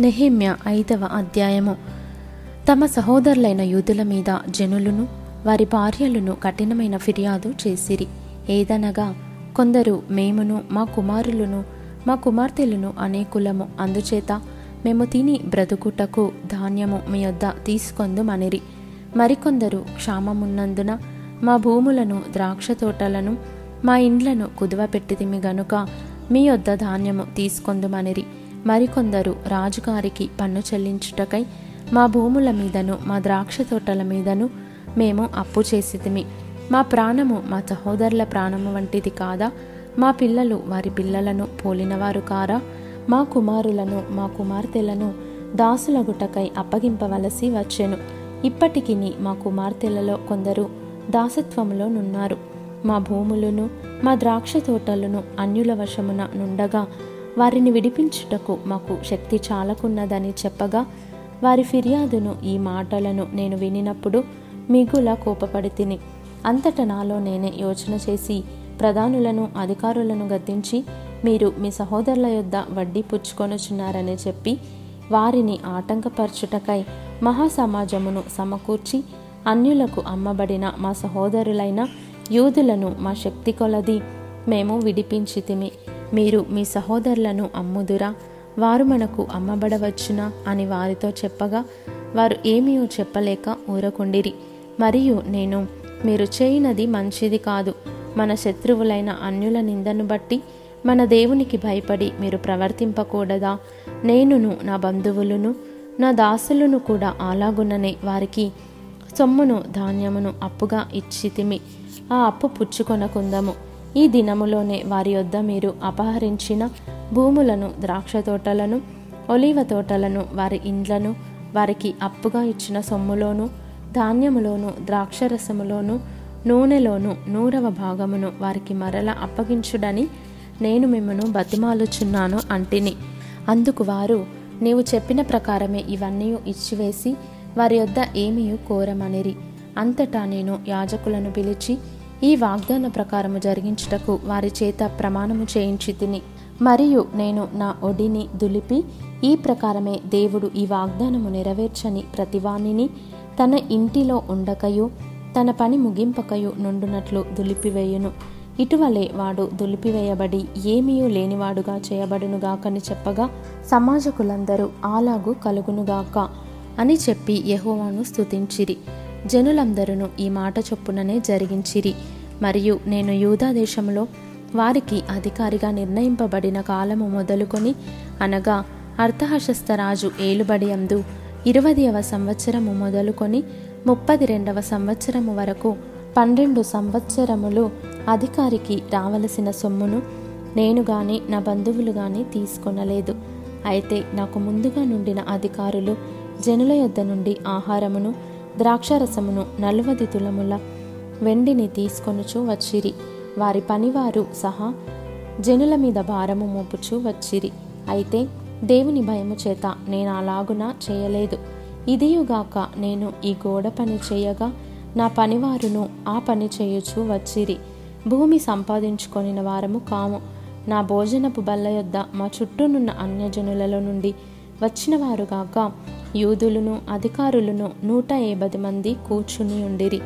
నెహిమ్య ఐదవ అధ్యాయము. తమ సహోదరులైన యూదుల మీద జనులను వారి భార్యలను కఠినమైన ఫిర్యాదు చేసిరి. ఏదనగా కొందరు మేమును మా కుమారులను మా కుమార్తెలను అనేకులము అందుచేత మేము తిని బ్రతుకుటకు ధాన్యము మీ వద్ద తీసుకొందుమనిరి. మరికొందరు క్షామమున్నందున మా భూములను ద్రాక్ష తోటలను మా ఇండ్లను కుదువ పెట్టితిమి గనుక మీ వద్ద ధాన్యము తీసుకొందుమనిరి. మరికొందరు రాజుగారికి పన్ను చెల్లించుటకై మా భూముల మీదను మా ద్రాక్ష తోటల మీదను మేము అప్పు చేసితిమి. మా ప్రాణము మా సహోదరుల ప్రాణము వంటిది కాదా? మా పిల్లలు వారి పిల్లలను పోలినవారు కారా? మా కుమారులను మా కుమార్తెలను దాసులగుటకై అప్పగింపవలసి వచ్చెను. ఇప్పటికి మా కుమార్తెలలో కొందరు దాసత్వములో నున్నారు. మా భూములను మా ద్రాక్ష తోటలను అన్యుల వశమున నుండగా వారిని విడిపించుటకు మాకు శక్తి చాలకున్నదని చెప్పగా వారి ఫిర్యాదును ఈ మాటలను నేను వినినప్పుడు మిగుల కోపపడి తిని అంతట నాలో నేనే యోచన చేసి ప్రధానులను అధికారులను గద్దించి మీరు మీ సహోదరుల యొద్ద వడ్డీ పుచ్చుకొనుచున్నారని చెప్పి వారిని ఆటంకపరచుటకై మహాసమాజమును సమకూర్చి అన్యులకు అమ్మబడిన మా సహోదరులైన యూదులను మా శక్తి కొలది మేము విడిపించితిమి. మీరు మీ సహోదరులను అమ్ముదురా. వారు మనకు అమ్మబడవచ్చునా అని వారితో చెప్పగా వారు ఏమీ చెప్పలేక ఊరకుండిరి. మరియు నేను మీరు చేయనది మంచిది కాదు. మన శత్రువులైన అన్యుల నిందను బట్టి మన దేవునికి భయపడి మీరు ప్రవర్తింపకూడదా? నేనును నా బంధువులను నా దాసులను కూడా అలాగుననే వారికి సొమ్మును ధాన్యమును అప్పుగా ఇచ్చితిమి. ఆ అప్పు పుచ్చుకొనకుందము. ఈ దినములోనే వారి యొద్ద మీరు అపహరించిన భూములను ద్రాక్ష తోటలను ఒలీవ తోటలను వారి ఇండ్లను వారికి అప్పుగా ఇచ్చిన సొమ్ములోను ధాన్యములోను ద్రాక్షరసములోను నూనెలోను నూరవ భాగమును వారికి మరల అప్పగించుడని నేను మిమ్మను బతిమాలుచున్నాను అంటిని. అందుకు వారు నీవు చెప్పిన ప్రకారమే ఇవన్నీ ఇచ్చివేసి వారి యొద్ద ఏమీ కోరమనిరి. అంతటా నేను యాజకులను పిలిచి ఈ వాగ్దాన ప్రకారము జరిగించుటకు వారి చేత ప్రమాణము చేయించి తిని. మరియు నేను నా ఒడిని దులిపి ఈ ప్రకారమే దేవుడు ఈ వాగ్దానము నెరవేర్చని ప్రతివానిని తన ఇంటిలో ఉండకయు తన పని ముగింపకయు నుండునట్లు దులిపివేయును. ఇటువలే వాడు దులిపివేయబడి ఏమీయూ లేనివాడుగా చేయబడునుగాకని చెప్పగా సమాజకులందరూ అలాగూ కలుగునుగాక అని చెప్పి యహోవాను స్తుతించిరి. జనులందరూ ఈ మాట చొప్పుననే జరిగించిరి. మరియు నేను యూదా దేశంలో వారికి అధికారిగా నిర్ణయింపబడిన కాలము మొదలుకొని అనగా అర్థహశస్తరాజు ఏలుబడి అందు ఇరవదవ సంవత్సరము మొదలుకొని ముప్పది రెండవ సంవత్సరము వరకు పన్నెండు సంవత్సరములు అధికారికి రావలసిన సొమ్మును నేను గాని నా బంధువులు గాని తీసుకొనలేదు. అయితే నాకు ముందుగా నుండిన అధికారులు జనుల యొద్ద నుండి ఆహారమును ద్రాక్షరసమును నలువది తులముల వెండిని తీసుకొనుచు వచ్చిరి. వారి పనివారు సహా జనుల మీద భారము మోపుచు వచ్చిరి. అయితే దేవుని భయము చేత నేను అలాగున చేయలేదు. ఇదియుగాక నేను ఈ గోడ పని చేయగా నా పనివారును ఆ పని చేయుచు వచ్చిరి. భూమి సంపాదించుకొనిన వారము కాము. నా భోజనపు బల్ల యొద్ద మా చుట్టూనున్న అన్యజనులలో నుండి వచ్చిన వారుగాక యూదులను అధికారులను నూట యాభై మంది కూర్చుని ఉండిరి.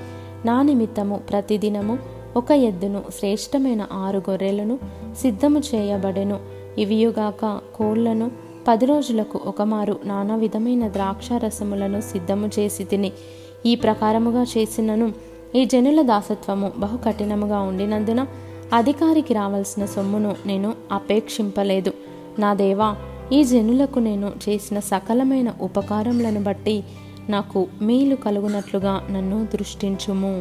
నా నిమిత్తము ప్రతిదినము ఒక ఎద్దును శ్రేష్టమైన ఆరు గొర్రెలను సిద్ధము చేయబడెను. ఇవియుగాక కోళ్ళను పది రోజులకు ఒకమారు నానా విధమైన ద్రాక్ష రసములను సిద్ధము చేసి తిని. ఈ ప్రకారముగా చేసినను ఈ జనుల దాసత్వము బహు కఠినముగా ఉండినందున అధికారికి రావాల్సిన సొమ్మును నేను అపేక్షింపలేదు. నా దేవా ఈ జనులకు నేను చేసిన సకలమైన ఉపకారములను బట్టి నాకు మేలు కలుగునట్లుగా నన్ను దృష్టించుము.